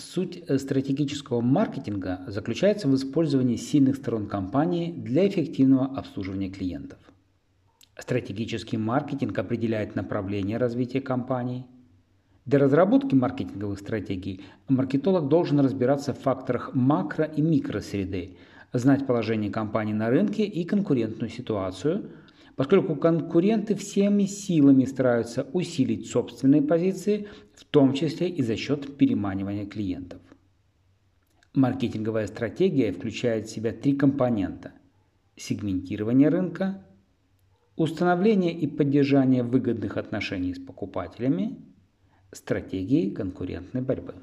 Суть э, стратегического маркетинга заключается в использовании сильных сторон компании для эффективного обслуживания клиентов. Стратегический маркетинг определяет направление развития компании. Для разработки маркетинговых стратегий маркетолог должен разбираться в факторах макро- и микросреды, знать положение компании на рынке и конкурентную ситуацию, поскольку конкуренты всеми силами стараются усилить собственные позиции, в том числе и за счет переманивания клиентов. Маркетинговая стратегия включает в себя три компонента – сегментирование рынка, установление и поддержание выгодных отношений с покупателями, стратегии конкурентной борьбы.